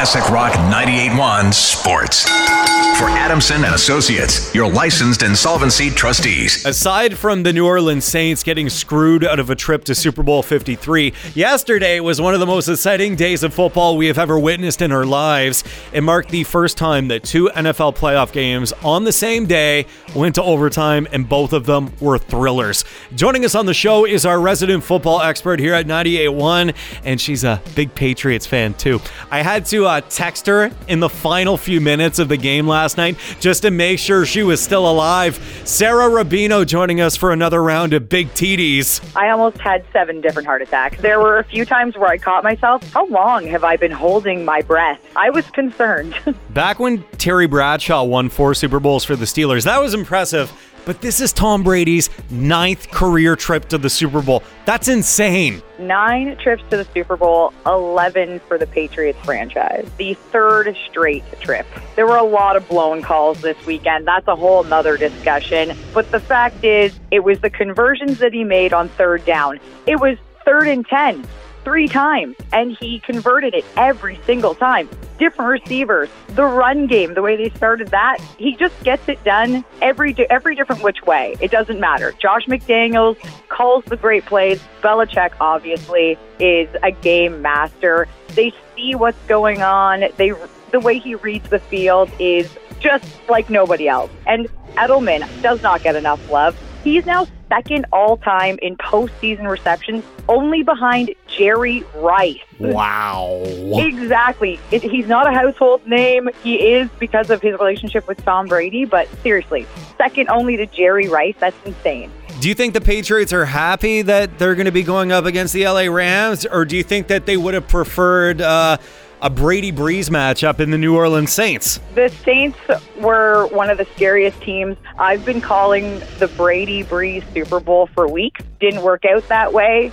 Classic Rock 98.1 Sports. For Adamson and Associates, your licensed insolvency trustees. Aside from the New Orleans Saints getting screwed out of a trip to Super Bowl 53, yesterday was one of the most exciting days of football we have ever witnessed in our lives. It marked the first time that two NFL playoff games on the same day went to overtime, and both of them were thrillers. Joining us on the show is our resident football expert here at 98.1, and she's a big Patriots fan too. I had to uh, text her in the final few minutes of the game last night just to make sure she was still alive. Sara Rubino joining us for another round of Big TDs. I almost had seven different heart attacks. There were a few times where I caught myself. How long have I been holding my breath? I was concerned. Back when Terry Bradshaw won four Super Bowls for the Steelers, that was impressive. But this is Tom Brady's ninth career trip to the Super Bowl. That's insane. Nine trips to the Super Bowl, 11 for the Patriots franchise. The third straight trip. There were a lot of blown calls this weekend. That's a whole nother discussion. But the fact is, it was the conversions that he made on third down. It was third and 10 three times, and he converted it every single time. Different receivers, the run game, the way they started that, he just gets it done every every different which way. It doesn't matter. Josh McDaniels calls the great plays. Belichick obviously is a game master. They see what's going on. They the way he reads the field is just like nobody else. And Edelman does not get enough love. He's now second all time in postseason receptions, only behind Jerry Rice. Wow. Exactly. It, he's not a household name. He is because of his relationship with Tom Brady, but seriously, second only to Jerry Rice. That's insane. Do you think the Patriots are happy that they're going to be going up against the LA Rams, or do you think that they would have preferred? Uh, a Brady Brees matchup in the New Orleans Saints. The Saints were one of the scariest teams. I've been calling the Brady Brees Super Bowl for weeks. Didn't work out that way.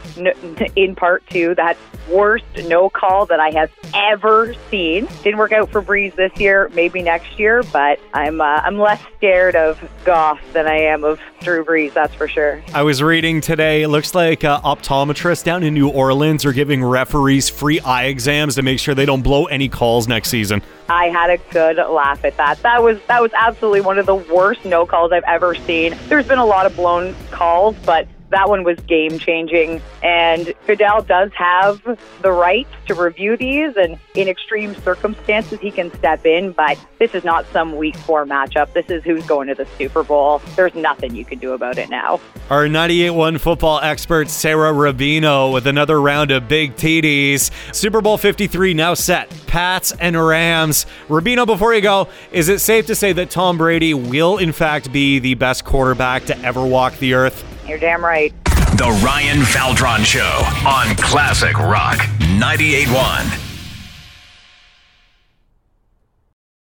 In part two, that worst no call that I have ever seen. Didn't work out for Brees this year. Maybe next year, but I'm uh, I'm less scared of Goff than I am of Drew Brees. That's for sure. I was reading today. It looks like uh, optometrists down in New Orleans are giving referees free eye exams to make sure they don't don't blow any calls next season. I had a good laugh at that. That was that was absolutely one of the worst no calls I've ever seen. There's been a lot of blown calls, but that one was game changing. And Fidel does have the right to review these, and in extreme circumstances, he can step in. But this is not some week four matchup. This is who's going to the Super Bowl. There's nothing you can do about it now. Our 98.1 football expert, Sara Rubino, with another round of big TDs. Super Bowl 53 now set. Pats and Rams. Rubino, before you go, is it safe to say that Tom Brady will, in fact, be the best quarterback to ever walk the earth? You're damn right. The Ryan Valdron Show on Classic Rock 98.1.